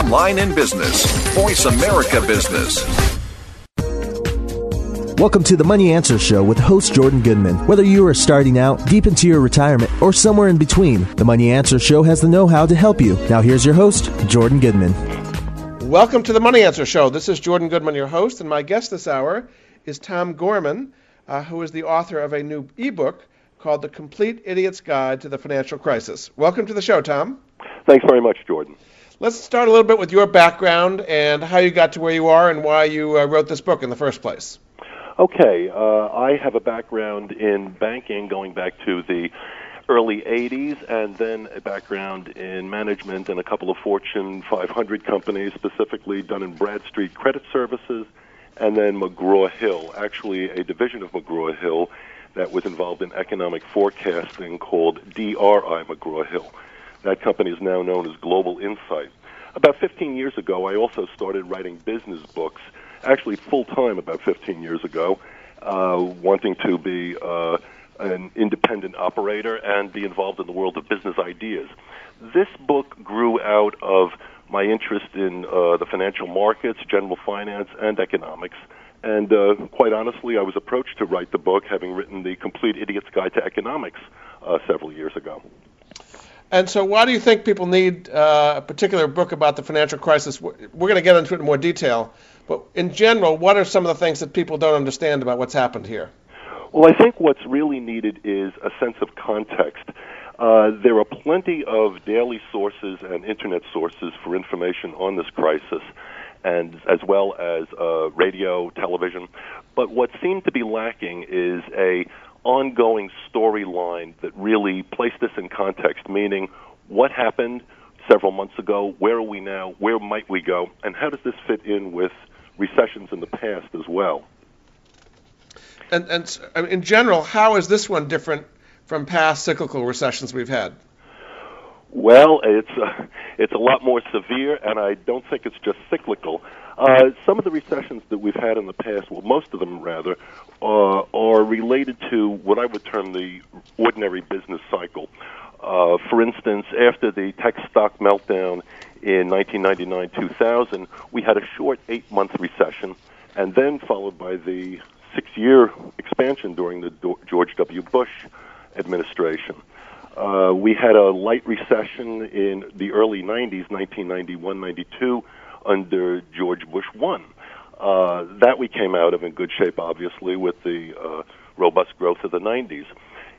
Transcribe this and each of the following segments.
Bottom line in business. Voice America Business. Welcome to the Money Answer Show with host Jordan Goodman. Whether you are starting out, deep into your retirement, or somewhere in between, the Money Answer Show has the know how to help you. Now, here's your host, Jordan Goodman. Welcome to the Money Answer Show. This is Jordan Goodman, your host, and my guest this hour is Tom Gorman, uh, who is the author of a new ebook called The Complete Idiot's Guide to the Financial Crisis. Welcome to the show, Tom. Thanks very much, Jordan. Let's start a little bit with your background and how you got to where you are and why you uh, wrote this book in the first place. Okay, uh, I have a background in banking going back to the early 80s and then a background in management in a couple of Fortune 500 companies, specifically Dun & Bradstreet Credit Services and then McGraw-Hill, actually a division of McGraw-Hill that was involved in economic forecasting called DRI McGraw-Hill. That company is now known as Global Insight. About 15 years ago, I also started writing business books – actually full time about 15 years ago, uh, wanting to be uh, an independent operator and be involved in the world of business ideas. This book grew out of my interest in uh, the financial markets, general finance, and economics. And uh, quite honestly, I was approached to write the book, having written The Complete Idiot's Guide to Economics uh, several years ago. And so, why do you think people need uh, a particular book about the financial crisis? We're going to get into it in more detail. But in general, what are some of the things that people don't understand about what's happened here? Well, I think what's really needed is a sense of context. Uh, there are plenty of daily sources and internet sources for information on this crisis, and as well as uh, radio, television. But what seemed to be lacking is a ongoing storyline that really placed this in context, meaning what happened several months ago, where are we now, where might we go, and how does this fit in with recessions in the past as well. And, and in general, how is this one different from past cyclical recessions we've had? Well, it's uh, it's a lot more severe, and I don't think it's just cyclical. Uh, some of the recessions that we've had in the past, well, most of them rather, uh, are related to what I would term the ordinary business cycle. Uh, for instance, after the tech stock meltdown in 1999-2000, we had a short eight-month recession, and then followed by the six-year expansion during the George W. Bush administration. Uh, we had a light recession in the early 90s, 1991-92, under George Bush one. Uh, that we came out of in good shape, obviously, with the uh, robust growth of the 90s.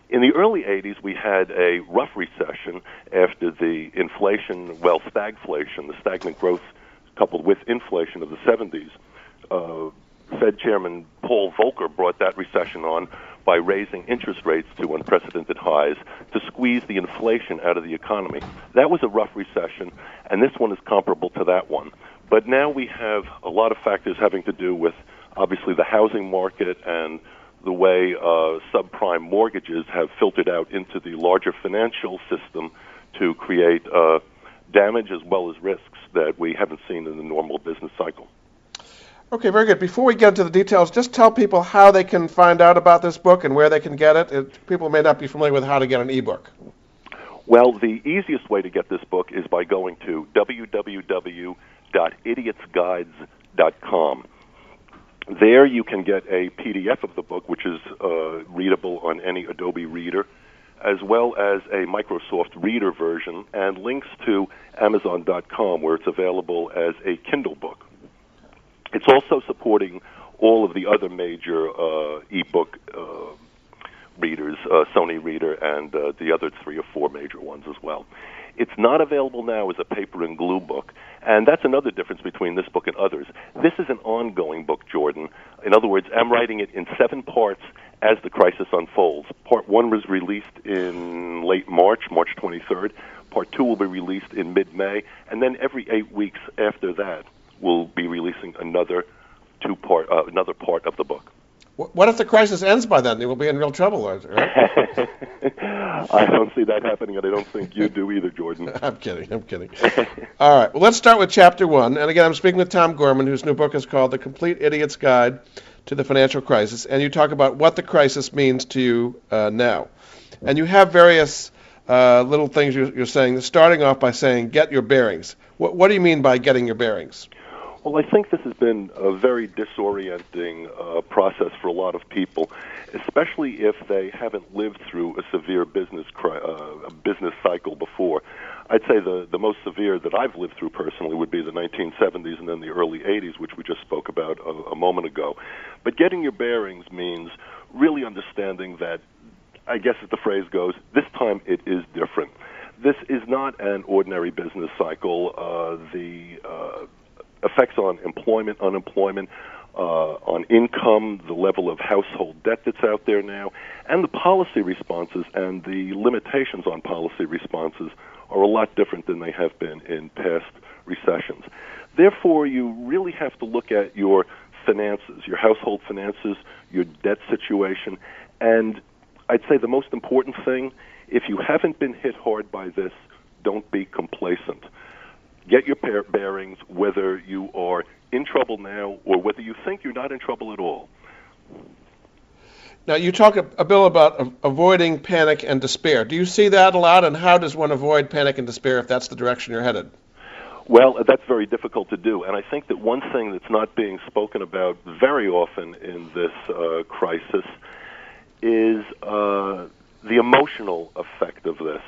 In the early 80s, we had a rough recession after the inflation, well, stagflation, the stagnant growth coupled with inflation of the 70s. Uh, Fed Chairman Paul Volcker brought that recession on by raising interest rates to unprecedented highs to squeeze the inflation out of the economy. That was a rough recession, and this one is comparable to that one. But now we have a lot of factors having to do with obviously the housing market and the way uh, subprime mortgages have filtered out into the larger financial system to create uh, damage as well as risks that we haven't seen in the normal business cycle. Okay, very good. Before we get into the details, just tell people how they can find out about this book and where they can get it. it people may not be familiar with how to get an ebook. Well, the easiest way to get this book is by going to www.idiotsguides.com. There you can get a PDF of the book, which is uh, readable on any Adobe Reader, as well as a Microsoft Reader version, and links to Amazon.com, where it's available as a Kindle book. It's also supporting all of the other major uh, ebook uh, readers, uh, Sony Reader, and uh, the other three or four major ones as well. It's not available now as a paper and glue book, and that's another difference between this book and others. This is an ongoing book, Jordan. In other words, I'm writing it in seven parts as the crisis unfolds. Part one was released in late March, March 23rd. Part two will be released in mid May, and then every eight weeks after that, we'll be releasing another two part, uh, another part of the book. What if the crisis ends by then? They will be in real trouble, right? I don't see that happening, and I don't think you do either, Jordan. I'm kidding. I'm kidding. All right. Well, let's start with chapter one. And again, I'm speaking with Tom Gorman, whose new book is called The Complete Idiot's Guide to the Financial Crisis. And you talk about what the crisis means to you uh, now. And you have various uh, little things you're, you're saying. Starting off by saying, get your bearings. What, what do you mean by getting your bearings? Well, I think this has been a very disorienting uh, process for a lot of people, especially if they haven't lived through a severe business cri- uh, business cycle before. I'd say the the most severe that I've lived through personally would be the 1970s and then the early 80s, which we just spoke about a, a moment ago. But getting your bearings means really understanding that, I guess as the phrase goes, this time it is different. This is not an ordinary business cycle. Uh, the uh, effects on employment, unemployment, uh, on income, the level of household debt that's out there now, and the policy responses and the limitations on policy responses are a lot different than they have been in past recessions. Therefore, you really have to look at your finances, your household finances, your debt situation, and I'd say the most important thing if you haven't been hit hard by this, don't be complacent get your bearings whether you are in trouble now or whether you think you're not in trouble at all. Now, you talk a, Bill about avoiding panic and despair. Do you see that a lot, and how does one avoid panic and despair if that's the direction you're headed? Well, that's very difficult to do, and I think that one thing that's not being spoken about very often in this uh, crisis is uh, the emotional effect of this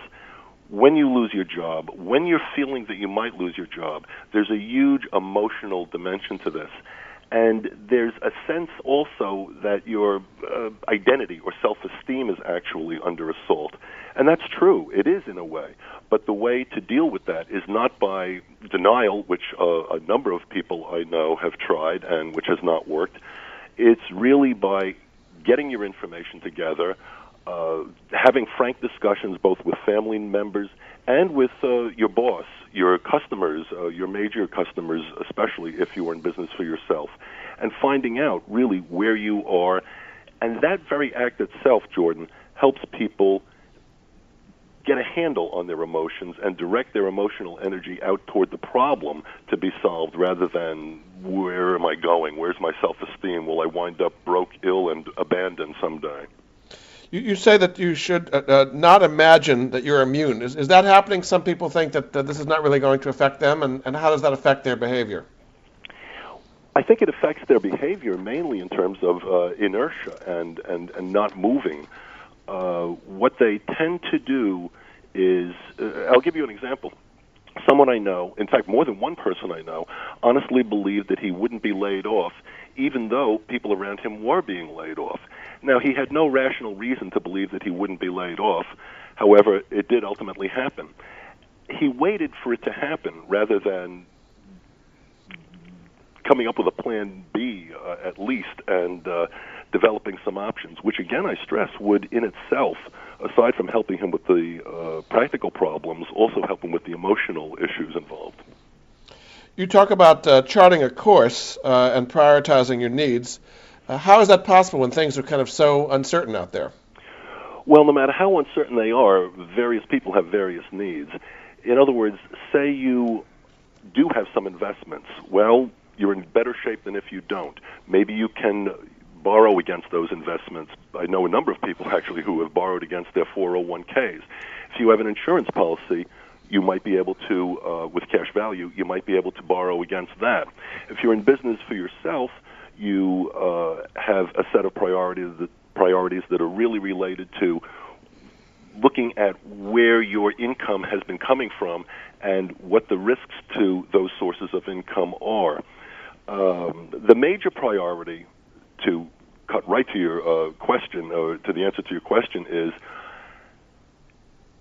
when you lose your job, when you're feeling that you might lose your job, there's a huge emotional dimension to this. And there's a sense also that your uh, identity or self esteem is actually under assault. And that's true. It is in a way. But the way to deal with that is not by denial, which uh, a number of people I know have tried and which has not worked. It's really by getting your information together, uh, having frank discussions both with family members and with uh, your boss, your customers, uh, your major customers, especially if you are in business for yourself, and finding out really where you are. And that very act itself, Jordan, helps people get a handle on their emotions and direct their emotional energy out toward the problem to be solved rather than where am I going? Where's my self esteem? Will I wind up broke, ill, and abandoned someday? You, you say that you should uh, uh, not imagine that you're immune. Is, is that happening? Some people think that, that this is not really going to affect them, and, and how does that affect their behavior? I think it affects their behavior mainly in terms of uh, inertia and, and, and not moving. Uh, what they tend to do is, uh, I'll give you an example. Someone I know, in fact, more than one person I know, honestly believed that he wouldn't be laid off, even though people around him were being laid off. Now, he had no rational reason to believe that he wouldn't be laid off. However, it did ultimately happen. He waited for it to happen rather than coming up with a plan B uh, at least and uh, developing some options, which again I stress would in itself, aside from helping him with the uh, practical problems, also help him with the emotional issues involved. You talk about uh, charting a course uh, and prioritizing your needs. Uh, how is that possible when things are kind of so uncertain out there? Well, no matter how uncertain they are, various people have various needs. In other words, say you do have some investments. Well, you're in better shape than if you don't. Maybe you can borrow against those investments. I know a number of people actually who have borrowed against their 401ks. If you have an insurance policy, you might be able to, uh, with cash value, you might be able to borrow against that. If you're in business for yourself, you uh, have a set of priorities that priorities that are really related to looking at where your income has been coming from and what the risks to those sources of income are. Um, the major priority to cut right to your uh, question or to the answer to your question is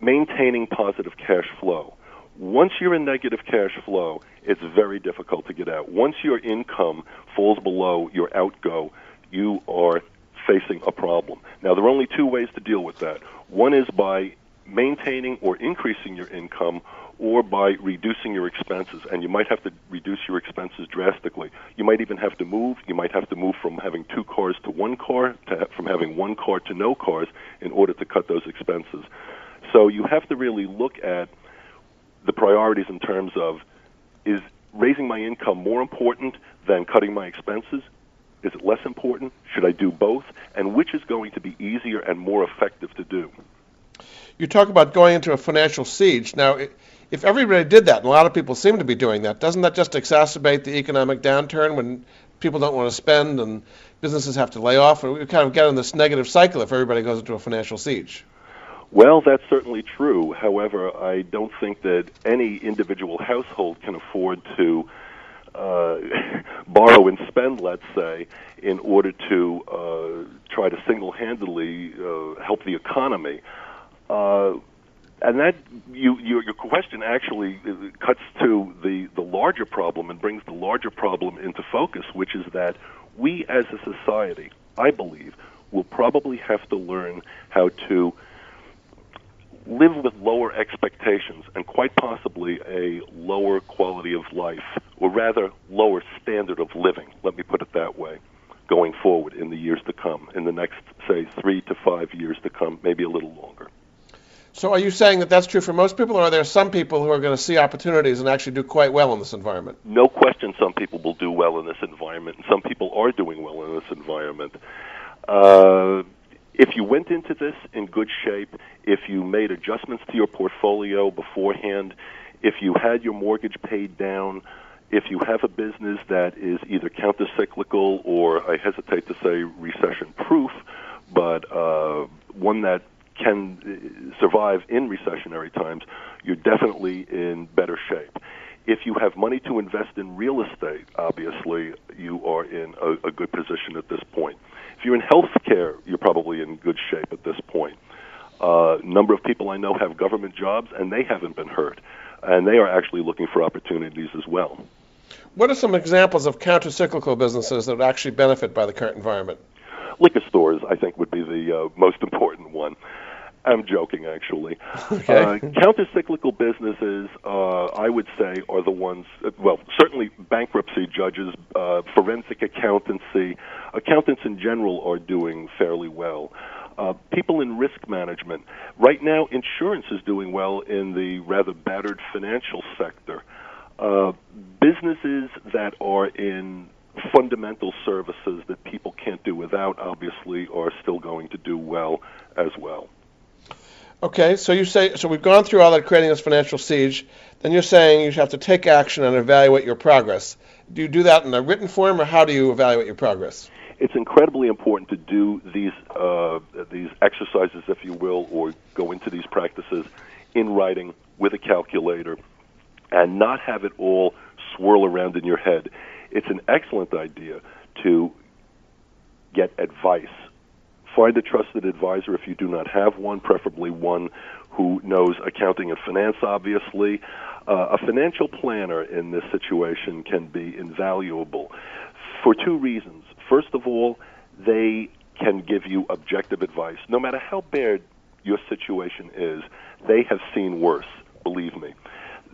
maintaining positive cash flow. Once you're in negative cash flow, it's very difficult to get out. Once your income falls below your outgo, you are facing a problem. Now, there are only two ways to deal with that. One is by maintaining or increasing your income or by reducing your expenses. And you might have to reduce your expenses drastically. You might even have to move. You might have to move from having two cars to one car, to from having one car to no cars in order to cut those expenses. So you have to really look at the priorities in terms of is raising my income more important than cutting my expenses? Is it less important? Should I do both? And which is going to be easier and more effective to do? You talk about going into a financial siege. Now, if everybody did that, and a lot of people seem to be doing that, doesn't that just exacerbate the economic downturn when people don't want to spend and businesses have to lay off? And we kind of get in this negative cycle if everybody goes into a financial siege. Well, that's certainly true. However, I don't think that any individual household can afford to uh, borrow and spend, let's say, in order to uh, try to single-handedly uh, help the economy. Uh, and that you, you, your question actually uh, cuts to the, the larger problem and brings the larger problem into focus, which is that we as a society, I believe, will probably have to learn how to live with lower expectations and quite possibly a lower quality of life, or rather, lower standard of living, let me put it that way, going forward in the years to come, in the next, say, three to five years to come, maybe a little longer. So, are you saying that that's true for most people, or are there some people who are going to see opportunities and actually do quite well in this environment? No question, some people will do well in this environment, and some people are doing well in this environment. Uh, if you went into this in good shape, if you made adjustments to your portfolio beforehand, if you had your mortgage paid down, if you have a business that is either countercyclical or I hesitate to say recession proof, but uh, one that can uh, survive in recessionary times, you're definitely in better shape. If you have money to invest in real estate, obviously you are in a, a good position at this point. If you're in healthcare, you're probably in good shape at this point. A uh, number of people I know have government jobs, and they haven't been hurt, and they are actually looking for opportunities as well. What are some examples of countercyclical businesses that would actually benefit by the current environment? Liquor stores, I think, would be the uh, most important one. I'm joking, actually. Okay. Uh, countercyclical businesses, uh, I would say, are the ones. Well, certainly bankruptcy judges, uh, forensic accountancy, accountants in general are doing fairly well. Uh, people in risk management. Right now, insurance is doing well in the rather battered financial sector. Uh, businesses that are in fundamental services that people can't do without, obviously, are still going to do well as well. Okay, so you say so we've gone through all that creating this financial siege. Then you're saying you have to take action and evaluate your progress. Do you do that in a written form, or how do you evaluate your progress? It's incredibly important to do these uh, these exercises, if you will, or go into these practices in writing with a calculator, and not have it all swirl around in your head. It's an excellent idea to get advice Find a trusted advisor if you do not have one, preferably one who knows accounting and finance, obviously. Uh, a financial planner in this situation can be invaluable for two reasons. First of all, they can give you objective advice. No matter how bad your situation is, they have seen worse, believe me.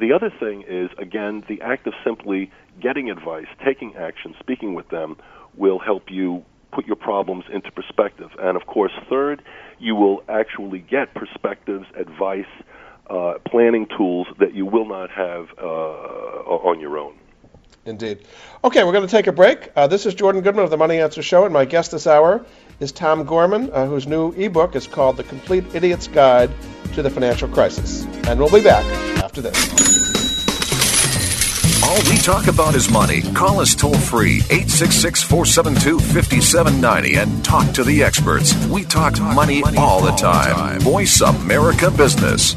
The other thing is, again, the act of simply getting advice, taking action, speaking with them will help you put your problems into perspective. And of course, third, you will actually get perspectives, advice, uh, planning tools that you will not have uh, on your own. Indeed. Okay, we're going to take a break. Uh, this is Jordan Goodman of the Money Answer Show, and my guest this hour is Tom Gorman, uh, whose new ebook is called The Complete Idiot's Guide to the Financial Crisis. And we'll be back after this. All we talk about is money. Call us toll free 866 472 5790 and talk to the experts. We talk money all the time. Voice America Business.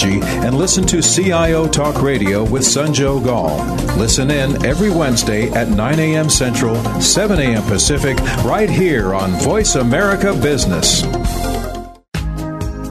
technology and listen to CIO Talk Radio with Sanjog Aul. Listen in every Wednesday at 9 a.m. Central, 7 a.m. Pacific, right here on Voice America Business.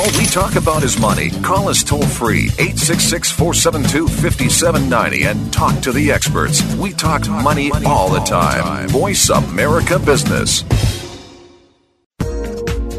All we talk about is money. Call us toll free 866 472 5790 and talk to the experts. We talk money all the time. Voice America Business.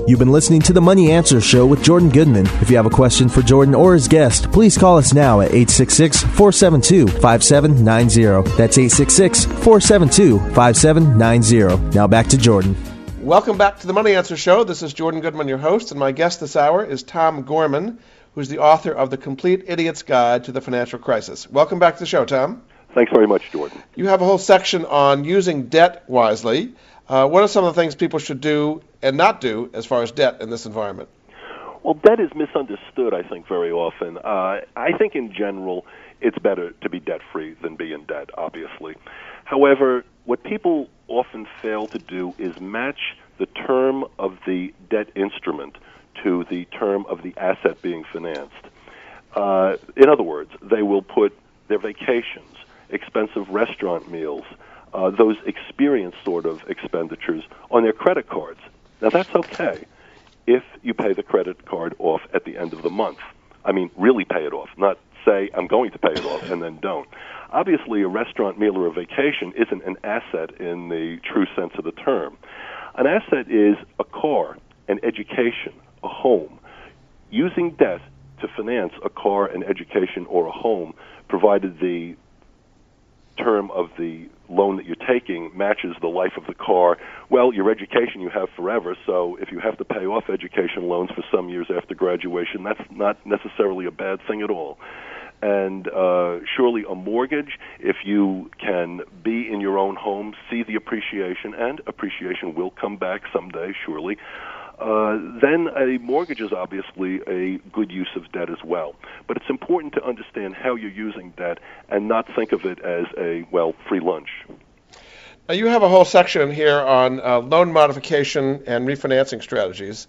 You've been listening to the Money Answer Show with Jordan Goodman. If you have a question for Jordan or his guest, please call us now at 866 472 5790. That's 866 472 5790. Now back to Jordan. Welcome back to the Money Answer Show. This is Jordan Goodman, your host, and my guest this hour is Tom Gorman, who's the author of The Complete Idiot's Guide to the Financial Crisis. Welcome back to the show, Tom. Thanks very much, Jordan. You have a whole section on using debt wisely. Uh, what are some of the things people should do and not do as far as debt in this environment? Well, debt is misunderstood, I think, very often. Uh, I think in general, it's better to be debt free than be in debt, obviously. However, what people often fail to do is match the term of the debt instrument to the term of the asset being financed. Uh, in other words, they will put their vacations, expensive restaurant meals, uh, those experience sort of expenditures on their credit cards. Now, that's okay if you pay the credit card off at the end of the month. I mean, really pay it off, not say, I'm going to pay it off and then don't. Obviously, a restaurant meal or a vacation isn't an asset in the true sense of the term. An asset is a car, an education, a home. Using debt to finance a car, an education, or a home, provided the term of the loan that you're taking matches the life of the car, well, your education you have forever. So if you have to pay off education loans for some years after graduation, that's not necessarily a bad thing at all. And uh, surely a mortgage, if you can be in your own home, see the appreciation, and appreciation will come back someday, surely. Uh, then a mortgage is obviously a good use of debt as well. But it's important to understand how you're using debt and not think of it as a, well, free lunch. Now, you have a whole section here on uh, loan modification and refinancing strategies.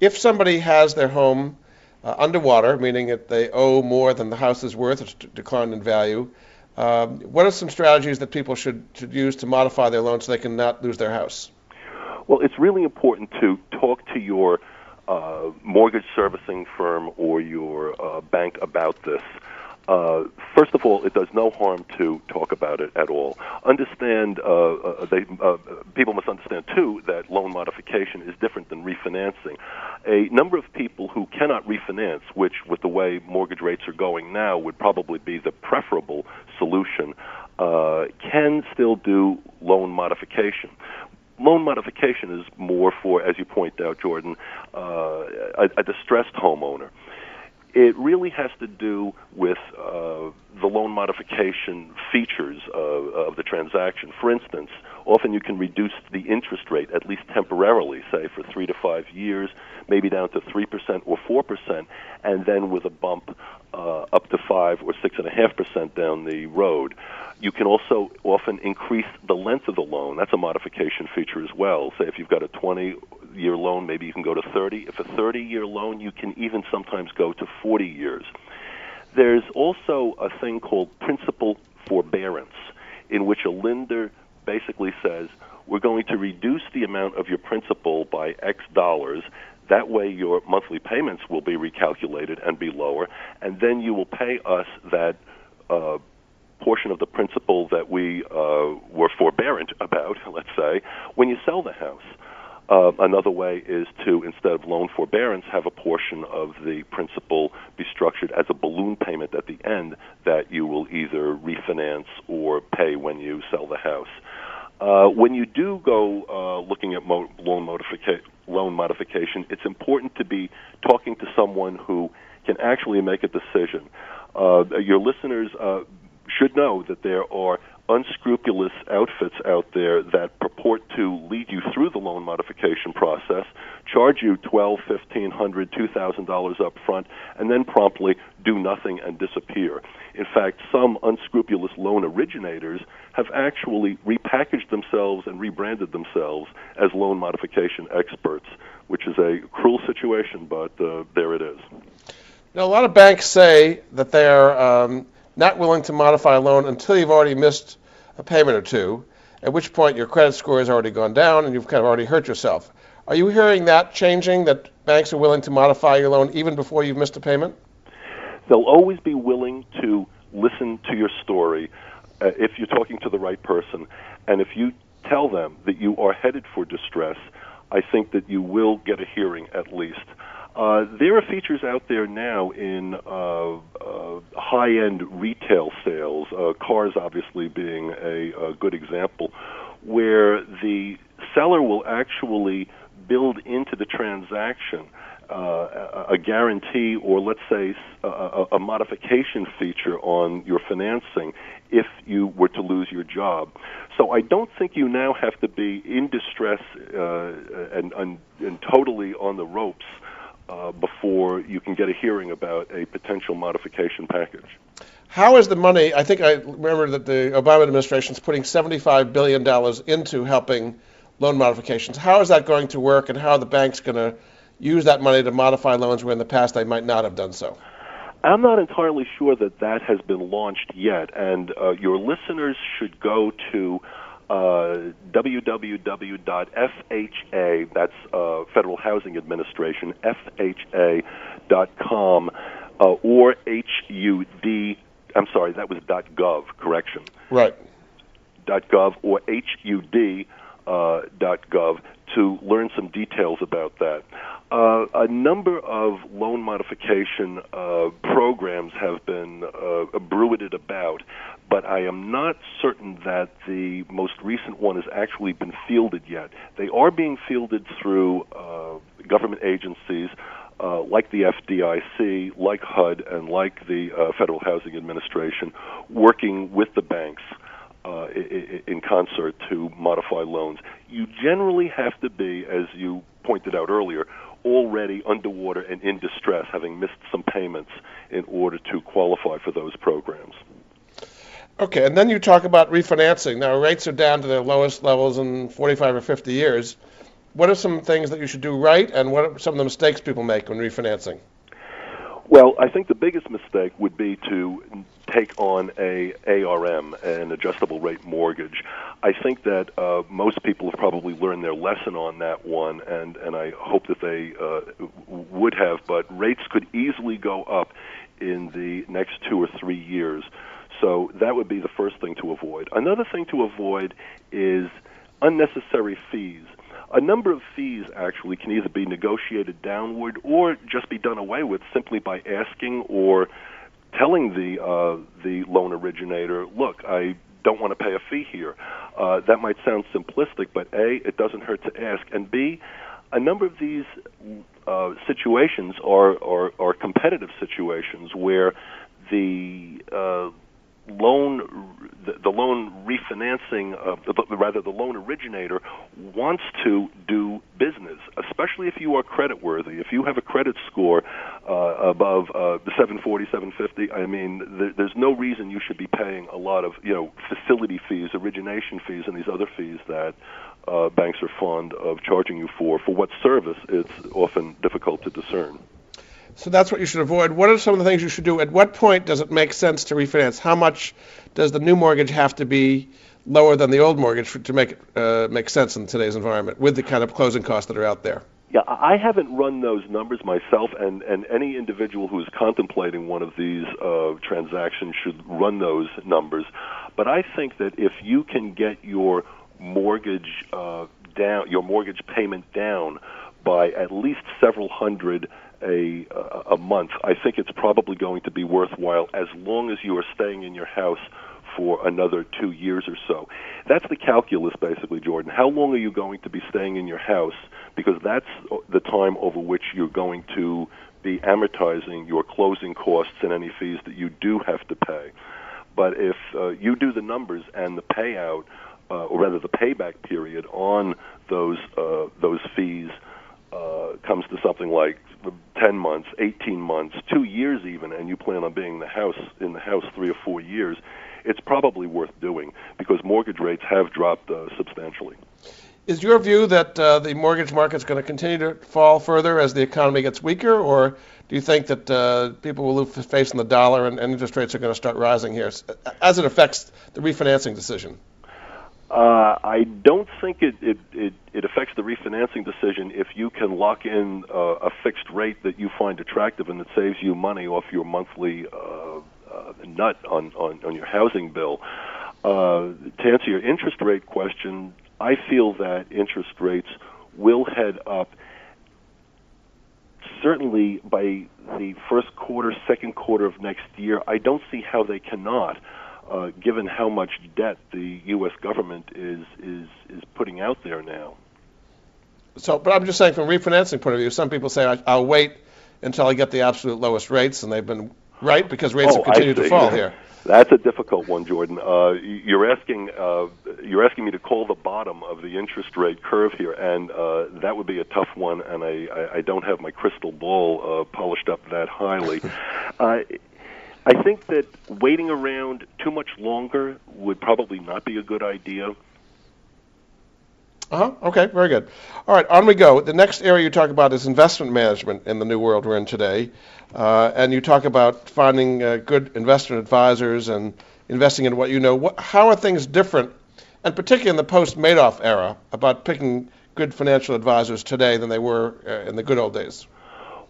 If somebody has their home uh, underwater, meaning that they owe more than the house is worth, it's declined in value, um, what are some strategies that people should, should use to modify their loan so they can not lose their house? Well, it's really important to talk to your uh, mortgage servicing firm or your uh, bank about this. Uh, first of all, it does no harm to talk about it at all. Understand, uh, uh, they, uh, people must understand too that loan modification is different than refinancing. A number of people who cannot refinance, which with the way mortgage rates are going now would probably be the preferable solution, uh, can still do loan modification loan modification is more for, as you point out, Jordan, uh, a, a distressed homeowner. It really has to do with uh, the loan modification features of, of the transaction. For instance, often you can reduce the interest rate, at least temporarily, say for three to five years, maybe down to 3% or 4%, and then with a bump uh, up to 5 or 6.5% down the road. You can also often increase the length of the loan. That's a modification feature as well. Say if you've got a 20 year loan, maybe you can go to 30. If a 30 year loan, you can even sometimes go to 40 years. There's also a thing called principal forbearance, in which a lender basically says, we're going to reduce the amount of your principal by X dollars. That way, your monthly payments will be recalculated and be lower, and then you will pay us that uh, portion of the principal that we uh, were forbearant about, let's say, when you sell the house. Uh, another way is to, instead of loan forbearance, have a portion of the principal be structured as a balloon payment at the end that you will either refinance or pay when you sell the house. Uh, when you do go uh, looking at mo- loan, modifica- loan modification, it's important to be talking to someone who can actually make a decision. Uh, your listeners uh, should know that there are unscrupulous outfits out there that purport to lead you through the loan modification process, charge you twelve, fifteen hundred, two thousand dollars up front, and then promptly do nothing and disappear. In fact, some unscrupulous loan originators have actually repackaged themselves and rebranded themselves as loan modification experts, which is a cruel situation, but uh, there it is. Now, a lot of banks say that they are um, not willing to modify a loan until you've already missed a payment or two, at which point your credit score has already gone down and you've kind of already hurt yourself. Are you hearing that changing, that banks are willing to modify your loan even before you've missed a payment? They'll always be willing to listen to your story uh, if you're talking to the right person. And if you tell them that you are headed for distress, I think that you will get a hearing at least. Uh, there are features out there now in uh, uh, high-end retail sales, uh, cars obviously being a, a good example, where the seller will actually build into the transaction uh, a guarantee or let's say a, a, modification feature on your financing if you were to lose your job. So I don't think you now have to be in distress and, and, and totally on the ropes uh, before you can get a hearing about a potential modification package. How is the money? I think I remember that the Obama administration is putting $75 billion into helping loan modifications. How is that going to work, and how are the banks going to use that money to modify loans where in the past they might not have done so? I'm not entirely sure that that has been launched yet, and uh, your listeners should go to uh, www.fha, that's uh, Federal Housing Administration, FHA.com, uh, or HUD, I'm sorry, that was .gov, correction. Right. .gov or HUD uh, .gov to learn some details about that. Uh, a number of loan modification uh, programs have been uh, bruited about, but I am not certain that the most recent one has actually been fielded yet. They are being fielded through uh, government agencies. Uh, like the FDIC, like HUD, and like the uh, Federal Housing Administration, working with the banks uh, in concert to modify loans. You generally have to be, as you pointed out earlier, already underwater and in distress, having missed some payments in order to qualify for those programs. Okay, and then you talk about refinancing. Now, rates are down to their lowest levels in 45 or 50 years. What are some things that you should do right, and what are some of the mistakes people make when refinancing? Well, I think the biggest mistake would be to take on a ARM, an adjustable rate mortgage. I think that uh, most people have probably learned their lesson on that one, and and I hope that they uh, would have. But rates could easily go up in the next two or three years. So that would be the first thing to avoid. Another thing to avoid is unnecessary fees a number of fees actually can either be negotiated downward or just be done away with simply by asking or telling the uh, the loan originator, "Look, I don't want to pay a fee here." Uh, that might sound simplistic, but a it doesn't hurt to ask, and b a number of these uh, situations are, are are competitive situations where the uh, loan the, the loan refinancing uh, rather the loan originator wants to do business especially if you are credit worthy if you have a credit score uh, above uh, 740 750 I mean th- there's no reason you should be paying a lot of you know facility fees origination fees and these other fees that uh, banks are fond of charging you for. For what service it's often difficult to discern so that's what you should avoid. What are some of the things you should do? At what point does it make sense to refinance? How much does the new mortgage have to be lower than the old mortgage for, to make it uh, make sense in today's environment with the kind of closing costs that are out there? Yeah, I haven't run those numbers myself, and, and any individual who is contemplating one of these uh, transactions should run those numbers. But I think that if you can get your mortgage uh, down, your mortgage payment down by at least several hundred a a month, I think it's probably going to be worthwhile as long as you are staying in your house for another two years or so. That's the calculus, basically, Jordan. How long are you going to be staying in your house? Because that's the time over which you're going to be amortizing your closing costs and any fees that you do have to pay. But if uh, you do the numbers and the payout, uh, or rather the payback period on those uh, those fees uh, comes to something like 10 months, 18 months, 2 years even and you plan on being in the house in the house 3 or 4 years, it's probably worth doing because mortgage rates have dropped uh, substantially. Is your view that uh, the mortgage market is going to continue to fall further as the economy gets weaker, or do you think that uh, people will lose faith in the dollar and, and interest rates are going to start rising here as it affects the refinancing decision? Uh, I don't think it, it, it, it affects the refinancing decision if you can lock in a fixed rate that you find attractive and that saves you money off your monthly uh, uh, nut on, on, on your housing bill. Uh, to answer your interest rate question, I feel that interest rates will head up certainly by the first quarter, second quarter of next year. I don't see how they cannot uh, given how much debt the U.S. government is is is putting out there now. So, but I'm just saying, from a refinancing point of view, some people say I, I'll wait until I get the absolute lowest rates, and they've been right because rates oh, have continued to fall here. That's a difficult one, Jordan. Uh, you're asking uh, you're asking me to call the bottom of the interest rate curve here, and uh, that would be a tough one. And I, I, I don't have my crystal ball uh, polished up that highly. I think that waiting around too much longer would probably not be a good idea. Uh huh. Okay, very good. All right, on we go. The next area you talk about is investment management in the new world we're in today. Uh, and you talk about finding uh, good investment advisors and investing in what you know. What, how are things different, and particularly in the post Madoff era, about picking good financial advisors today than they were uh, in the good old days?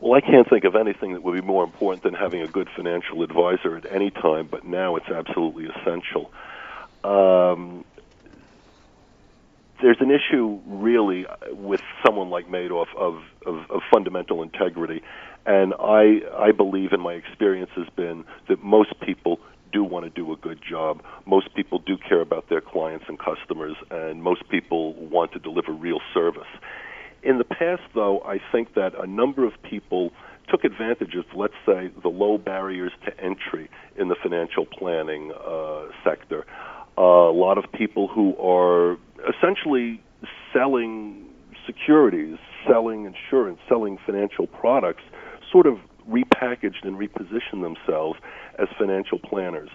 Well, I can't think of anything that would be more important than having a good financial advisor at any time, but now it's absolutely essential. Um, there's an issue really with someone like Madoff of, of, of fundamental integrity, and I I believe, in my experience, has been that most people do want to do a good job. Most people do care about their clients and customers, and most people want to deliver real service. In the past, though, I think that a number of people took advantage of, let's say, the low barriers to entry in the financial planning uh, sector. Uh, a lot of people who are essentially selling securities, selling insurance, selling financial products, sort of repackaged and repositioned themselves as financial planners.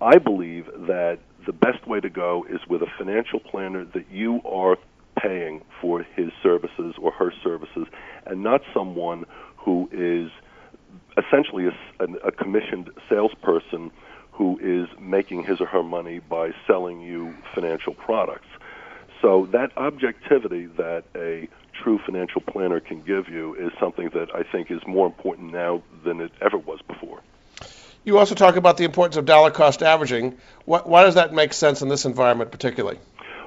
I believe that the best way to go is with a financial planner that you are paying for his services or her services, and not someone who is essentially a, a, commissioned salesperson who is making his or her money by selling you financial products. So that objectivity that a true financial planner can give you is something that I think is more important now than it ever was before. You also talk about the importance of dollar cost averaging. Why, why does that make sense in this environment particularly?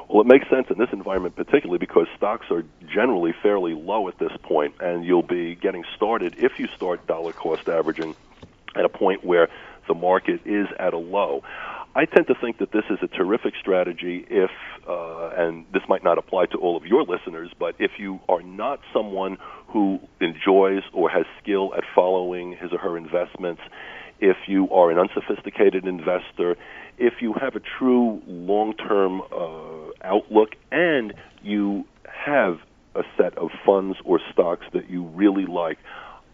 Well, it makes sense in this environment, particularly because stocks are generally fairly low at this point, and you'll be getting started if you start dollar cost averaging at a point where the market is at a low. I tend to think that this is a terrific strategy if, uh, and this might not apply to all of your listeners, but if you are not someone who enjoys or has skill at following his or her investments, if you are an unsophisticated investor, if you have a true long term uh, outlook and you have a set of funds or stocks that you really like,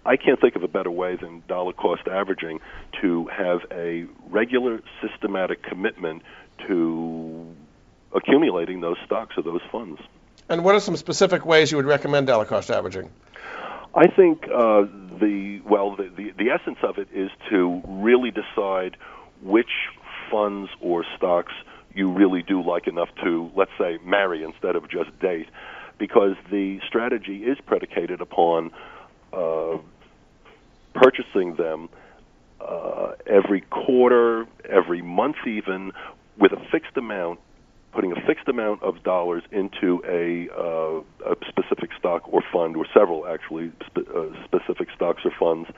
I can't think of a better way than dollar cost averaging to have a regular systematic commitment to accumulating those stocks or those funds. And what are some specific ways you would recommend dollar cost averaging? I think uh, the well, the, the, the essence of it is to really decide which funds or stocks you really do like enough to, let's say, marry instead of just date, because the strategy is predicated upon uh, purchasing them uh, every quarter, every month, even with a fixed amount, putting a fixed amount of dollars into a, uh, a specific stock or fund, or several actually spe- uh, specific stocks or funds,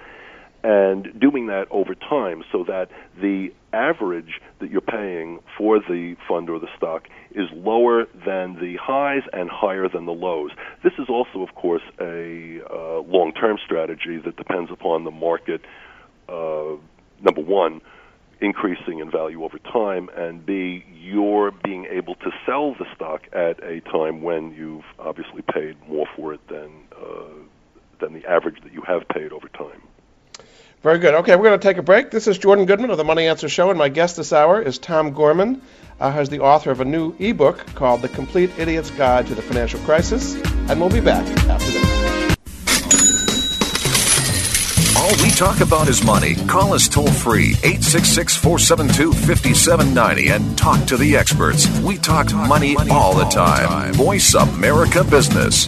and doing that over time so that the average that you're paying for the fund or the stock is lower than the highs and higher than the lows. This is also, of course, a uh, long term strategy that depends upon the market, uh, number one, increasing in value over time, and B, you're being able to sell the stock at a time when you've obviously paid more for it than, uh, than the average that you have paid over time. Very good. Okay, we're going to take a break. This is Jordan Goodman of the Money Answer Show, and my guest this hour is Tom Gorman, uh, who's the author of a new ebook called The Complete Idiot's Guide to the Financial Crisis. And we'll be back after this. All we talk about is money. Call us toll free 866 472 5790 and talk to the experts. We talk money all the time. Voice America Business.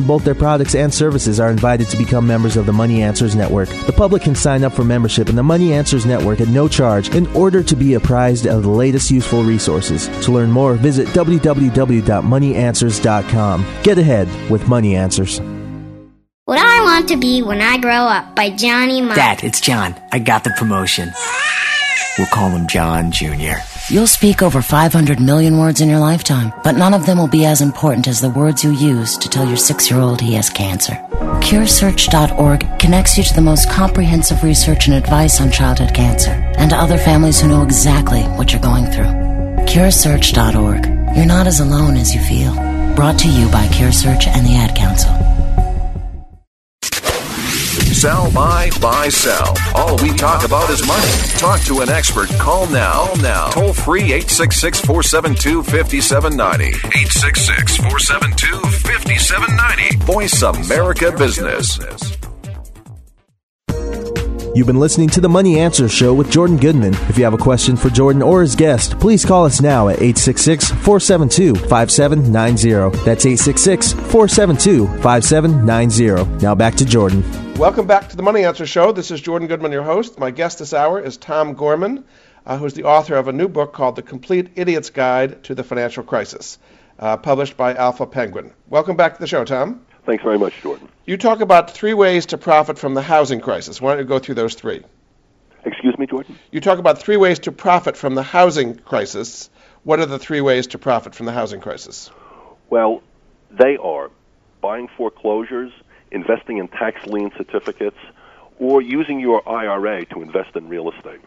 in both their products and services are invited to become members of the Money Answers Network. The public can sign up for membership in the Money Answers Network at no charge in order to be apprised of the latest useful resources. To learn more, visit www.moneyanswers.com. Get ahead with Money Answers. What I Want to Be When I Grow Up by Johnny Marr. Dad, it's John. I got the promotion. We'll call him John Jr. You'll speak over 500 million words in your lifetime, but none of them will be as important as the words you use to tell your six year old he has cancer. CureSearch.org connects you to the most comprehensive research and advice on childhood cancer and to other families who know exactly what you're going through. CureSearch.org. You're not as alone as you feel. Brought to you by CureSearch and the Ad Council. Sell, buy, buy, sell. All we talk about is money. Talk to an expert. Call now. Call now. Toll free 866 472 5790. 866 472 5790. Voice America Business. You've been listening to the Money Answer Show with Jordan Goodman. If you have a question for Jordan or his guest, please call us now at 866 472 5790. That's 866 472 5790. Now back to Jordan. Welcome back to the Money Answer Show. This is Jordan Goodman, your host. My guest this hour is Tom Gorman, uh, who's the author of a new book called The Complete Idiot's Guide to the Financial Crisis, uh, published by Alpha Penguin. Welcome back to the show, Tom. Thanks very much, Jordan. You talk about three ways to profit from the housing crisis. Why don't you go through those three? Excuse me, Jordan? You talk about three ways to profit from the housing crisis. What are the three ways to profit from the housing crisis? Well, they are buying foreclosures, investing in tax lien certificates, or using your IRA to invest in real estate.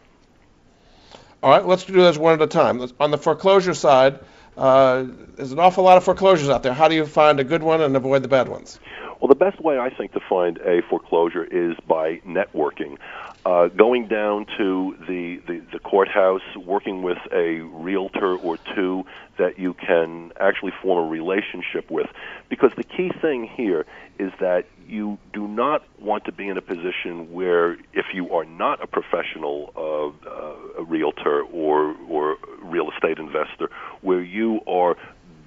All right, let's do those one at a time. On the foreclosure side, uh, there's an awful lot of foreclosures out there. How do you find a good one and avoid the bad ones? Well, the best way I think to find a foreclosure is by networking. Uh, going down to the, the, the courthouse, working with a realtor or two that you can actually form a relationship with. Because the key thing here is that you do not want to be in a position where, if you are not a professional uh, uh, a realtor or, or real estate investor, where you are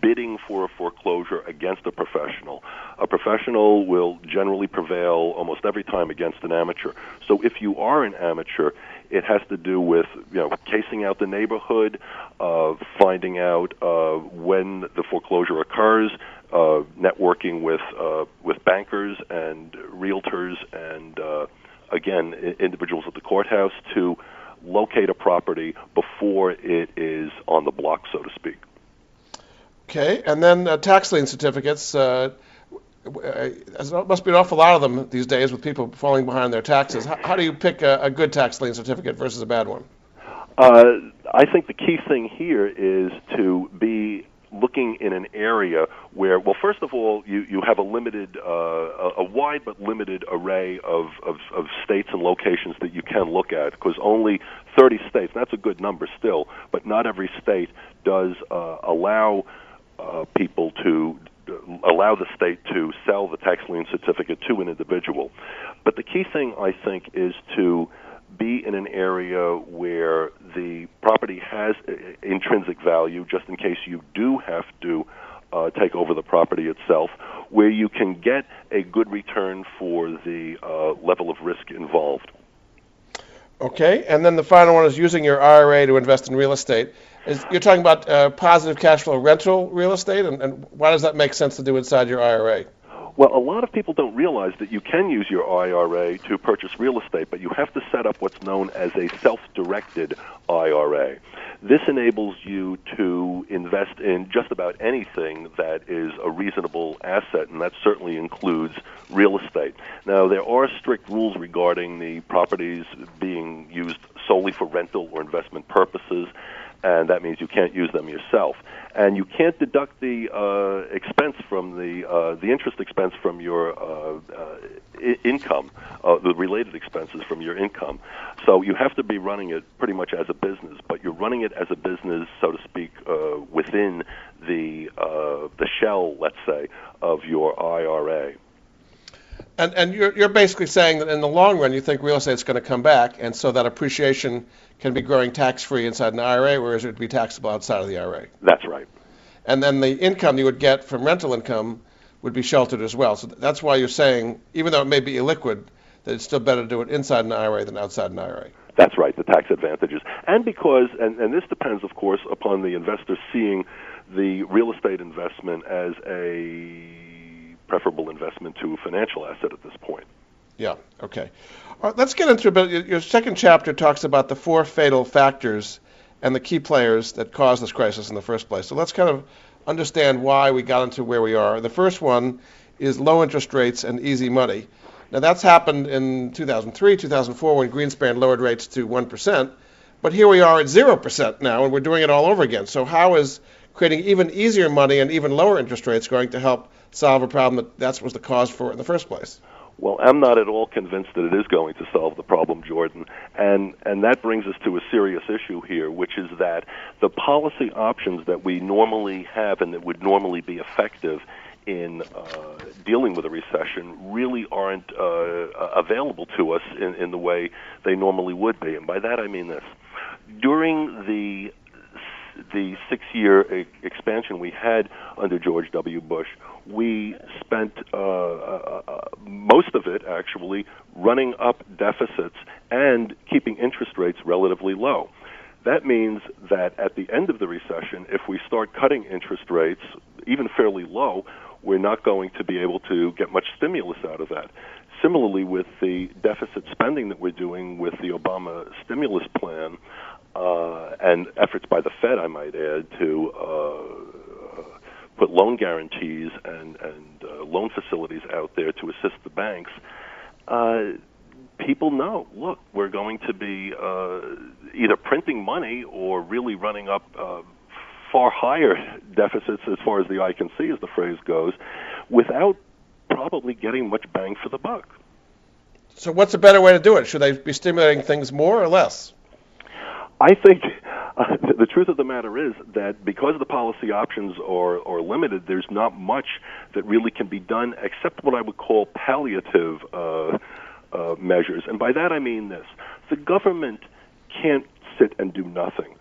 bidding for a foreclosure against a professional. A professional will generally prevail almost every time against an amateur. So if you are an amateur, it has to do with you know casing out the neighborhood, uh, finding out uh, when the foreclosure occurs, uh, networking with uh, with bankers and realtors, and uh, again I- individuals at the courthouse to locate a property before it is on the block, so to speak. Okay, and then uh, tax lien certificates. Uh, uh, there must be an awful lot of them these days with people falling behind their taxes. How, how do you pick a, a, good tax lien certificate versus a bad one? Uh, I think the key thing here is to be looking in an area where, well, first of all, you, you have a limited, uh, a, a wide but limited array of, of, of states and locations that you can look at, because only 30 states, that's a good number still, but not every state does uh, allow uh, people to allow the state to sell the tax lien certificate to an individual. But the key thing, I think, is to be in an area where the property has intrinsic value, just in case you do have to uh, take over the property itself, where you can get a good return for the uh, level of risk involved. Okay, and then the final one is using your IRA to invest in real estate. Is, you're talking about uh, positive cash flow rental real estate, and, and why does that make sense to do inside your IRA? Well, a lot of people don't realize that you can use your IRA to purchase real estate, but you have to set up what's known as a self directed IRA. This enables you to invest in just about anything that is a reasonable asset, and that certainly includes real estate. Now, there are strict rules regarding the properties being used solely for rental or investment purposes and that means you can't use them yourself. And you can't deduct the uh, expense from the uh, the interest expense from your uh, uh, I- income, uh, the related expenses from your income. So you have to be running it pretty much as a business, but you're running it as a business, so to speak, uh, within the uh, the shell, let's say, of your IRA. And, and you're, you're basically saying that in the long run, you think real estate is going to come back, and so that appreciation can be growing tax free inside an IRA, whereas it would be taxable outside of the IRA. That's right. And then the income you would get from rental income would be sheltered as well. So that's why you're saying, even though it may be illiquid, that it's still better to do it inside an IRA than outside an IRA. That's right, the tax advantages. And because, and, and this depends, of course, upon the investor seeing the real estate investment as a preferable investment to a financial asset at this point. Yeah, okay. All right, let's get into it. bit. Your second chapter talks about the four fatal factors and the key players that caused this crisis in the first place. So let's kind of understand why we got into where we are. The first one is low interest rates and easy money. Now, that's happened in 2003, 2004 when Greenspan lowered rates to 1%, but here we are at 0% now, and we're doing it all over again. So, how is creating even easier money and even lower interest rates going to help solve a problem that that was the cause for in the first place? Well, I'm not at all convinced that it is going to solve the problem, Jordan. And and that brings us to a serious issue here, which is that the policy options that we normally have and that would normally be effective in uh, dealing with a recession really aren't uh, available to us in, in the way they normally would be. And by that I mean this. During the the six year expansion we had under George W. Bush, we spent uh, uh, uh, most of it actually running up deficits and keeping interest rates relatively low. That means that at the end of the recession, if we start cutting interest rates, even fairly low, we're not going to be able to get much stimulus out of that. Similarly, with the deficit spending that we're doing with the Obama stimulus plan, uh, and efforts by the Fed, I might add, to uh, put loan guarantees and, and uh, loan facilities out there to assist the banks, uh, people know, look, we're going to be uh, either printing money or really running up uh, far higher deficits as far as the eye can see, as the phrase goes, without probably getting much bang for the buck. So, what's a better way to do it? Should they be stimulating things more or less? I think uh, the truth of the matter is that because the policy options are, are limited, there's not much that really can be done except what I would call palliative uh, uh, measures. And by that I mean this the government can't sit and do nothing.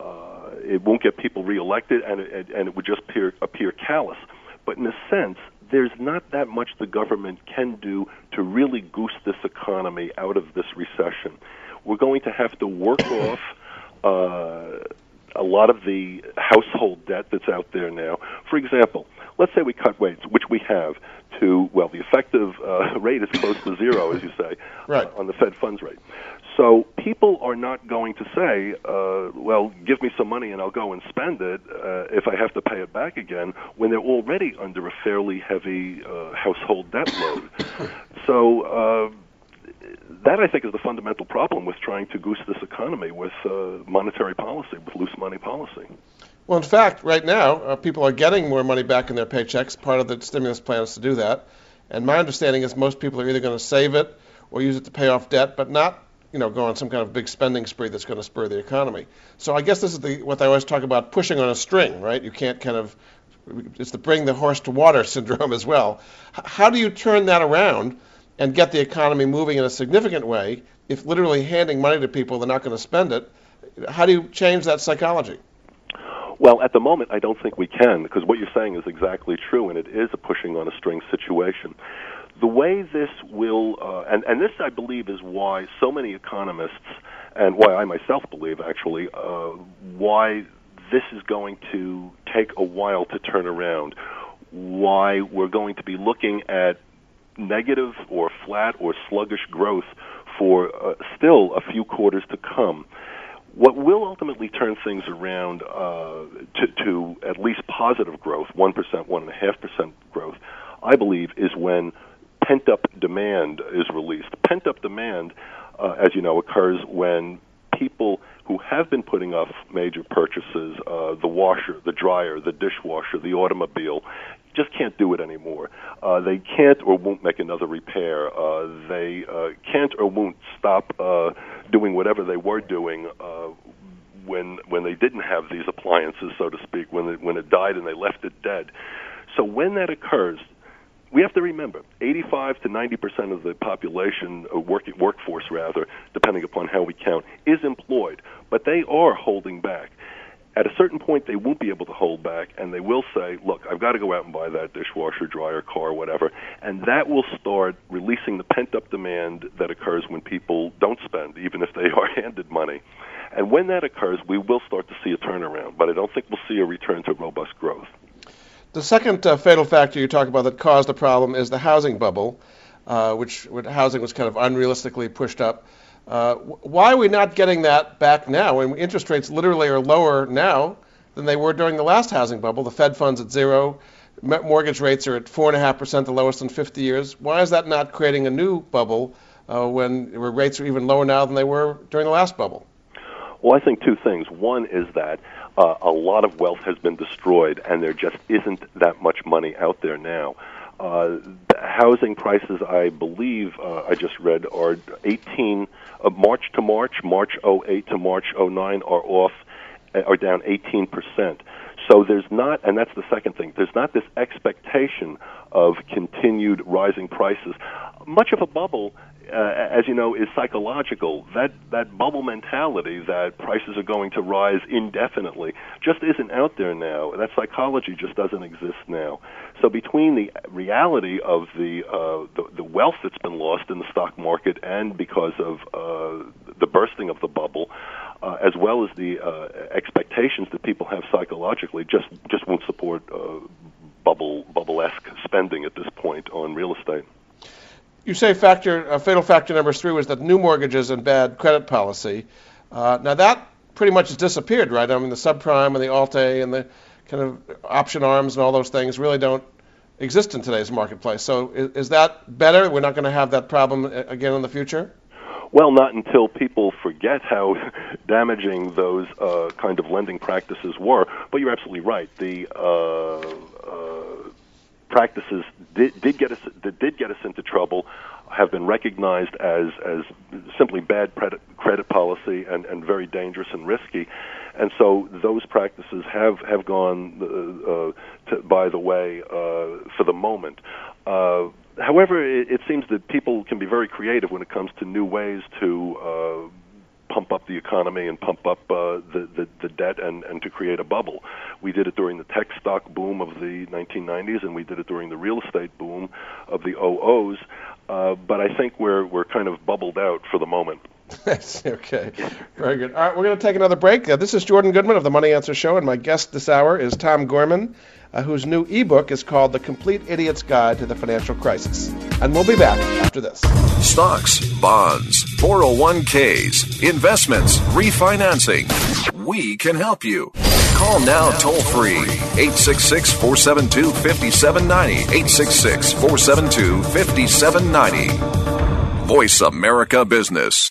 Uh, it won't get people reelected, and it, and it would just appear, appear callous. But in a sense, there's not that much the government can do to really goose this economy out of this recession. We're going to have to work off uh, a lot of the household debt that's out there now. For example, let's say we cut rates, which we have, to, well, the effective uh, rate is close to zero, as you say, right. uh, on the Fed funds rate. So people are not going to say, uh, well, give me some money and I'll go and spend it uh, if I have to pay it back again, when they're already under a fairly heavy uh, household debt load. so, uh, that I think is the fundamental problem with trying to goose this economy with uh, monetary policy, with loose money policy. Well, in fact, right now, uh, people are getting more money back in their paychecks. Part of the stimulus plan is to do that. And my understanding is most people are either going to save it or use it to pay off debt, but not, you know, go on some kind of big spending spree that's going to spur the economy. So I guess this is the what I always talk about pushing on a string, right? You can't kind of it's the bring the horse to water syndrome as well. How do you turn that around and get the economy moving in a significant way if literally handing money to people, they're not going to spend it? How do you change that psychology? Well, at the moment, I don't think we can because what you're saying is exactly true, and it is a pushing on a string situation. The way this will, uh, and, and this I believe is why so many economists, and why I myself believe actually, uh, why this is going to take a while to turn around, why we're going to be looking at negative or flat or sluggish growth for uh, still a few quarters to come. What will ultimately turn things around uh, to, to at least positive growth, 1%, 1.5% growth, I believe, is when pent up demand is released. Pent up demand, uh, as you know, occurs when people who have been putting off major purchases, uh, the washer, the dryer, the dishwasher, the automobile, just can't do it anymore. Uh, they can't or won't make another repair. Uh, they uh, can't or won't stop uh, doing whatever they were doing uh, when when they didn't have these appliances, so to speak, when it, when it died and they left it dead. So when that occurs, we have to remember 85 to 90 percent of the population, uh, working workforce rather, depending upon how we count, is employed, but they are holding back at a certain point they won't be able to hold back and they will say look i've got to go out and buy that dishwasher dryer car whatever. And that will start releasing the pent up demand that occurs when people don't spend even if they are handed money. And when that occurs we will start to see a turnaround but i don't think we'll see a return to robust growth. The second uh, fatal factor you talk about that caused the problem is the housing bubble uh, which housing was kind of unrealistically pushed up uh, why are we not getting that back now when interest rates literally are lower now than they were during the last housing bubble? The Fed funds at zero, mortgage rates are at four and a half percent, the lowest in 50 years. Why is that not creating a new bubble uh, when rates are even lower now than they were during the last bubble? Well, I think two things. One is that uh, a lot of wealth has been destroyed, and there just isn't that much money out there now. Uh, housing prices, I believe, uh, I just read, are 18 uh, March to March, March 08 to March 09 are off, uh, are down 18 percent. So there's not, and that's the second thing. There's not this expectation of continued rising prices. Much of a bubble uh, as you know, is psychological. That that bubble mentality that prices are going to rise indefinitely just isn't out there now. That psychology just doesn't exist now. So between the reality of the uh, the, the wealth that's been lost in the stock market and because of uh, the bursting of the bubble, uh, as well as the uh, expectations that people have psychologically, just just won't support uh, bubble bubble esque spending at this point on real estate you say factor uh, fatal factor number three was that new mortgages and bad credit policy. Now that pretty much has disappeared, right? I mean, the subprime and the Alt-A and the kind of option arms and all those things really don't exist in today's marketplace. So is, is that better? We're not going to have that problem uh, again in the future? Well, not until people forget how damaging those uh, kind of lending practices were. But you're absolutely right. The uh, uh, practices did, did get us that did get us into trouble have been recognized as as simply bad credit, credit policy and, and very dangerous and risky, and so those practices have have gone uh, uh, to, by the way uh, for the moment. Uh, however, it, it seems that people can be very creative when it comes to new ways to pump up the economy and pump up uh, the, the the debt and and to create a bubble. We did it during the tech stock boom of the 1990s, and we did it during the real estate boom of the OOs. Uh, but I think we're we're kind of bubbled out for the moment. okay. Very good. All right, we're going to take another break. Uh, this is Jordan Goodman of the Money Answer Show, and my guest this hour is Tom Gorman, uh, whose new ebook is called The Complete Idiot's Guide to the Financial Crisis. And we'll be back after this. Stocks, bonds, 401ks, investments, refinancing. We can help you. Call now toll free 866 472 5790. 866 472 5790. Voice America Business.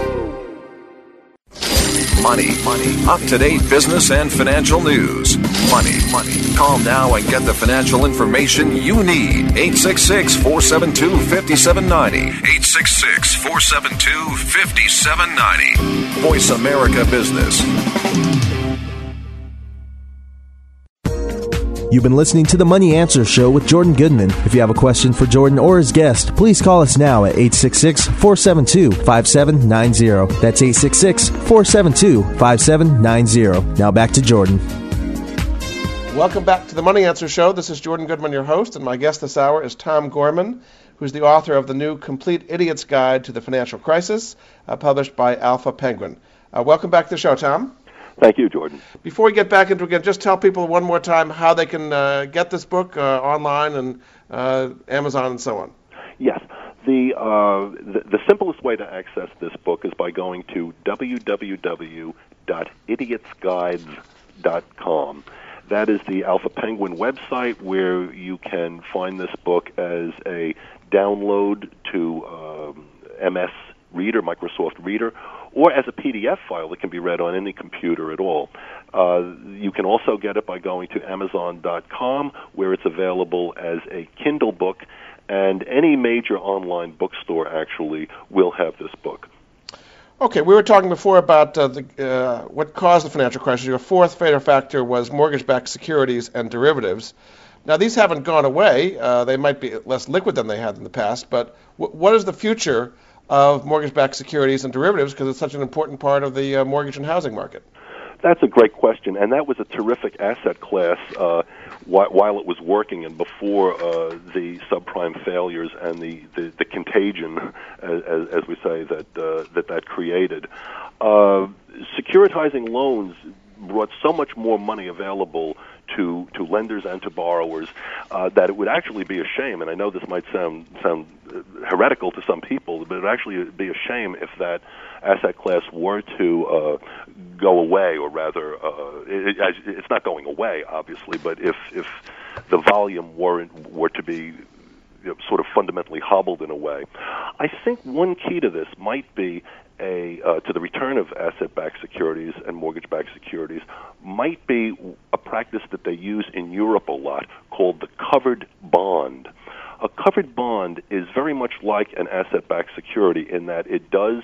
Money, money, up to date business and financial news. Money, money. Call now and get the financial information you need. 866 472 5790. 866 472 5790. Voice America Business. You've been listening to the Money Answer Show with Jordan Goodman. If you have a question for Jordan or his guest, please call us now at 866 472 5790. That's 866 472 5790. Now back to Jordan. Welcome back to the Money Answer Show. This is Jordan Goodman, your host, and my guest this hour is Tom Gorman, who's the author of the new Complete Idiot's Guide to the Financial Crisis, uh, published by Alpha Penguin. Uh, welcome back to the show, Tom. Thank you, Jordan. Before we get back into it again, just tell people one more time how they can uh, get this book uh, online and uh, Amazon and so on. Yes. The, uh, the, the simplest way to access this book is by going to www.idiotsguides.com. That is the Alpha Penguin website where you can find this book as a download to um, MS Reader, Microsoft Reader, or as a PDF file that can be read on any computer at all. Uh, you can also get it by going to Amazon.com, where it's available as a Kindle book, and any major online bookstore actually will have this book. Okay, we were talking before about uh, the, uh, what caused the financial crisis. Your fourth fatal factor was mortgage-backed securities and derivatives. Now, these haven't gone away. Uh, they might be less liquid than they had in the past, but w- what is the future of mortgage-backed securities and derivatives because it's such an important part of the uh, mortgage and housing market? That's a great question, and that was a terrific asset class uh, wh- while it was working and before uh, the subprime failures and the, the, the contagion, as, as, we say, that uh, that that created. Uh, securitizing loans brought so much more money available to to lenders and to borrowers uh, that it would actually be a shame. And I know this might sound sound heretical to some people, but it would actually be a shame if that asset class were to uh, go away, or rather, uh, it, it's not going away, obviously, but if if the volume weren't were to be sort of fundamentally hobbled in a way. I think one key to this might be a uh, to the return of asset-backed securities and mortgage-backed securities might be a practice that they use in Europe a lot called the covered bond. A covered bond is very much like an asset-backed security in that it does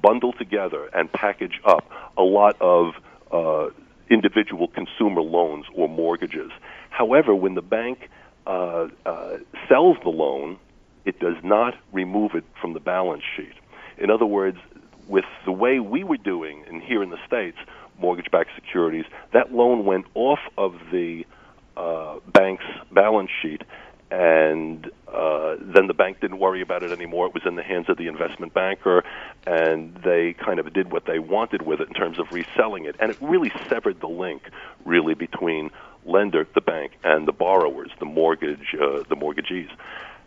bundle together and package up a lot of uh, individual consumer loans or mortgages. However, when the bank uh, uh, sells the loan, it does not remove it from the balance sheet. In other words, with the way we were doing in here in the states, mortgage-backed securities, that loan went off of the uh, bank's balance sheet, and uh, then the bank didn't worry about it anymore. It was in the hands of the investment banker, and they kind of did what they wanted with it in terms of reselling it, and it really severed the link, really, between lender, the bank, and the borrowers, the mortgage, uh, the mortgagees.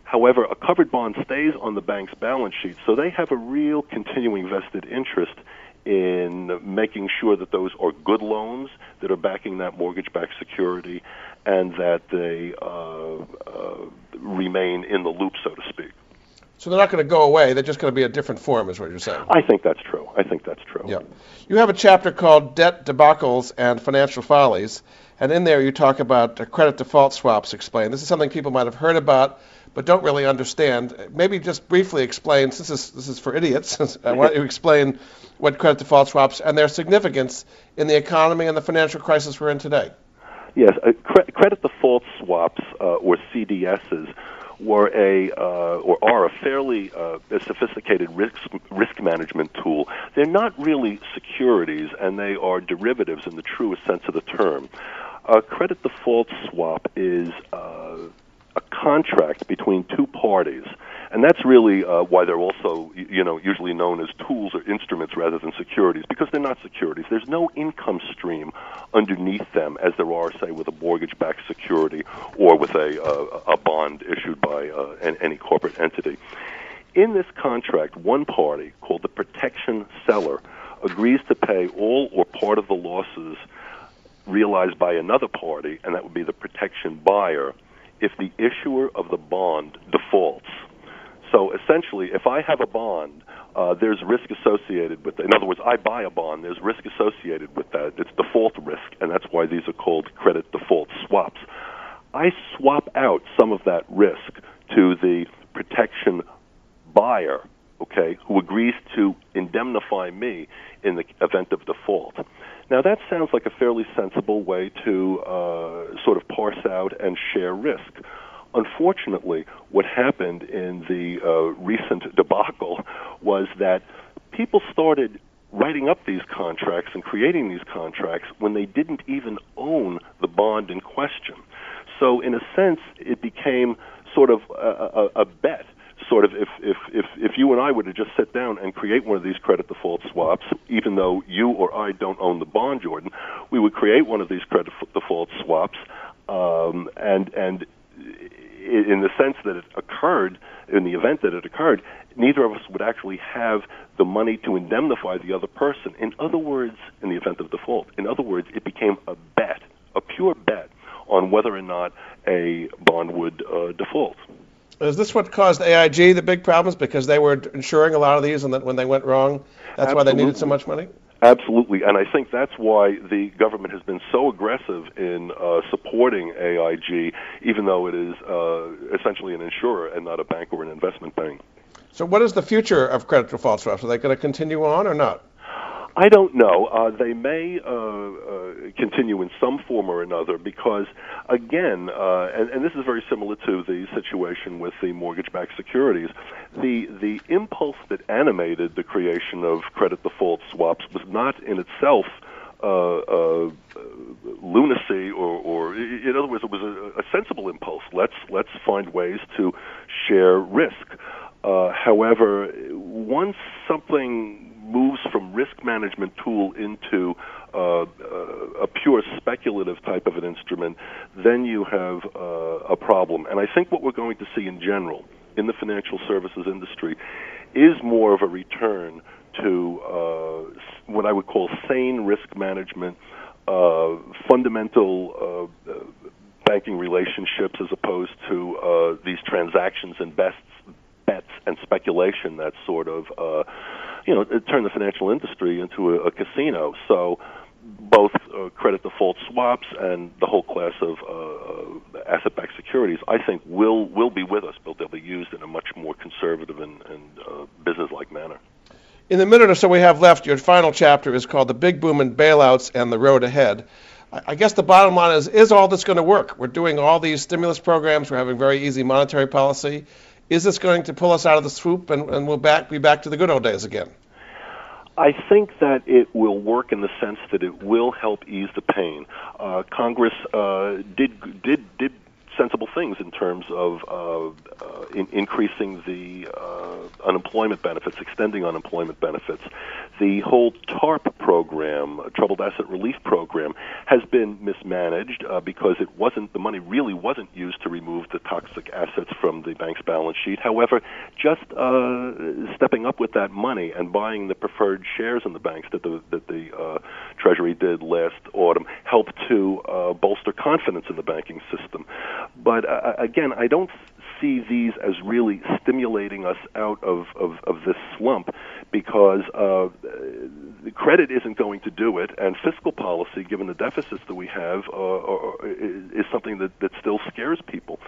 However, a covered bond stays on the bank's balance sheet, so they have a real continuing vested interest in making sure that those are good loans that are backing that mortgage-backed security and that they uh, uh, remain in the loop, so to speak. So they're not going to go away. They're just going to be a different form, is what you're saying. I think that's true. I think that's true. Yeah. You have a chapter called Debt Debacles and Financial Follies, and in there you talk about credit default swaps explained. This is something people might have heard about but don't really understand. Maybe just briefly explain, since this, this is for idiots, I want you to explain what credit default swaps and their significance in the economy and the financial crisis we're in today. Yes, uh, cre- credit default swaps, uh, or CDSs, were a uh, or are a fairly uh, sophisticated risk risk management tool. They're not really securities, and they are derivatives in the truest sense of the term. A credit default swap is uh, a contract between two parties. And that's really uh, why they're also, you know, usually known as tools or instruments rather than securities, because they're not securities. There's no income stream underneath them, as there are, say, with a mortgage-backed security or with a, uh, a bond issued by uh, any corporate entity. In this contract, one party, called the protection seller, agrees to pay all or part of the losses realized by another party, and that would be the protection buyer if the issuer of the bond defaults. So essentially, if I have a bond, uh, there's risk associated with it. In other words, I buy a bond, there's risk associated with that. It's default risk, and that's why these are called credit default swaps. I swap out some of that risk to the protection buyer, okay, who agrees to indemnify me in the event of default. Now, that sounds like a fairly sensible way to uh, sort of parse out and share risk. Unfortunately, what happened in the uh, recent debacle was that people started writing up these contracts and creating these contracts when they didn't even own the bond in question. So, in a sense, it became sort of a, a, a bet sort of if, if, if, if you and I were to just sit down and create one of these credit default swaps, even though you or I don't own the bond, Jordan, we would create one of these credit default swaps, um, and and in the sense that it occurred, in the event that it occurred, neither of us would actually have the money to indemnify the other person. In other words, in the event of default, in other words, it became a bet, a pure bet on whether or not a bond would uh, default. Is this what caused AIG the big problems because they were insuring a lot of these, and that when they went wrong, that's Absolutely. why they needed so much money? Absolutely, and I think that's why the government has been so aggressive in uh, supporting AIG, even though it is uh, essentially an insurer and not a bank or an investment bank. So, what is the future of credit default swaps? Are they going to continue on or not? I don't know. Uh, they may uh, uh, continue in some form or another because, again, uh, and, and this is very similar to the situation with the mortgage-backed securities. The the impulse that animated the creation of credit default swaps was not in itself. Uh, uh, lunacy, or, or in other words, it was a, a sensible impulse. Let's let's find ways to share risk. Uh, however, once something moves from risk management tool into uh, uh, a pure speculative type of an instrument, then you have uh, a problem. And I think what we're going to see in general in the financial services industry is more of a return to uh, what I would call sane risk management, uh, fundamental uh, banking relationships as opposed to these transactions and bets, bets and speculation that's sort of you know, it turned the financial industry into a, a casino. So both uh, credit default swaps and the whole class of uh, asset-backed securities, I think, will will be with us, but they'll be used in a much more conservative and, and uh, business-like manner. In the minute or so we have left, your final chapter is called "The Big Boom and Bailouts and the Road Ahead." I guess the bottom line is: Is all this going to work? We're doing all these stimulus programs. We're having very easy monetary policy. Is this going to pull us out of the swoop and, and we'll back, be back to the good old days again? I think that it will work in the sense that it will help ease the pain. Uh, Congress uh, did did did sensible things in terms of uh, uh, in increasing the uh, unemployment benefits, extending unemployment benefits. The whole TARP program, Troubled Asset Relief Program, has been mismanaged uh, because it wasn't the money really wasn't used to remove the toxic assets from the bank's balance sheet. However, just uh, stepping up with that money and buying the preferred shares in the banks that the that the uh, Treasury did last autumn helped to uh, bolster confidence in the banking system. But uh, again, I don't see these as really stimulating us out of, of, of this slump because uh, credit isn't going to do it, and fiscal policy, given the deficits that we have, uh, is something that, that still scares people.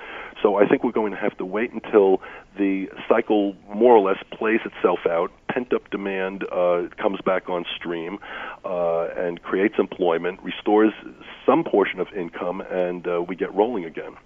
So I think we're going to have to wait until the cycle more or less plays itself out, pent up demand uh, comes back on stream, uh, and creates employment, restores some portion of income, and uh, we get rolling again.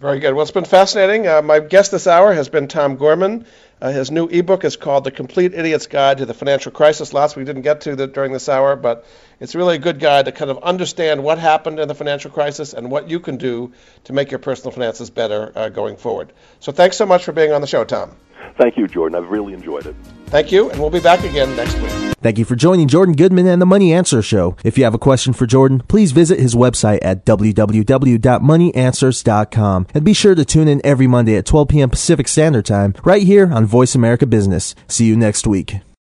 Very good. Well, it's been fascinating. Uh, my guest this hour has been Tom Gorman. Uh, his new ebook is called The Complete Idiot's Guide to the Financial Crisis. Lots we didn't get to the, during this hour, but it's really a good guide to kind of understand what happened in the financial crisis and what you can do to make your personal finances better uh, going forward. So thanks so much for being on the show, Tom. Thank you, Jordan. I've really enjoyed it. Thank you, and we'll be back again next week. Thank you for joining Jordan Goodman and the Money Answer Show. If you have a question for Jordan, please visit his website at www.moneyanswers.com and be sure to tune in every Monday at 12 p.m. Pacific Standard Time right here on Voice America Business. See you next week.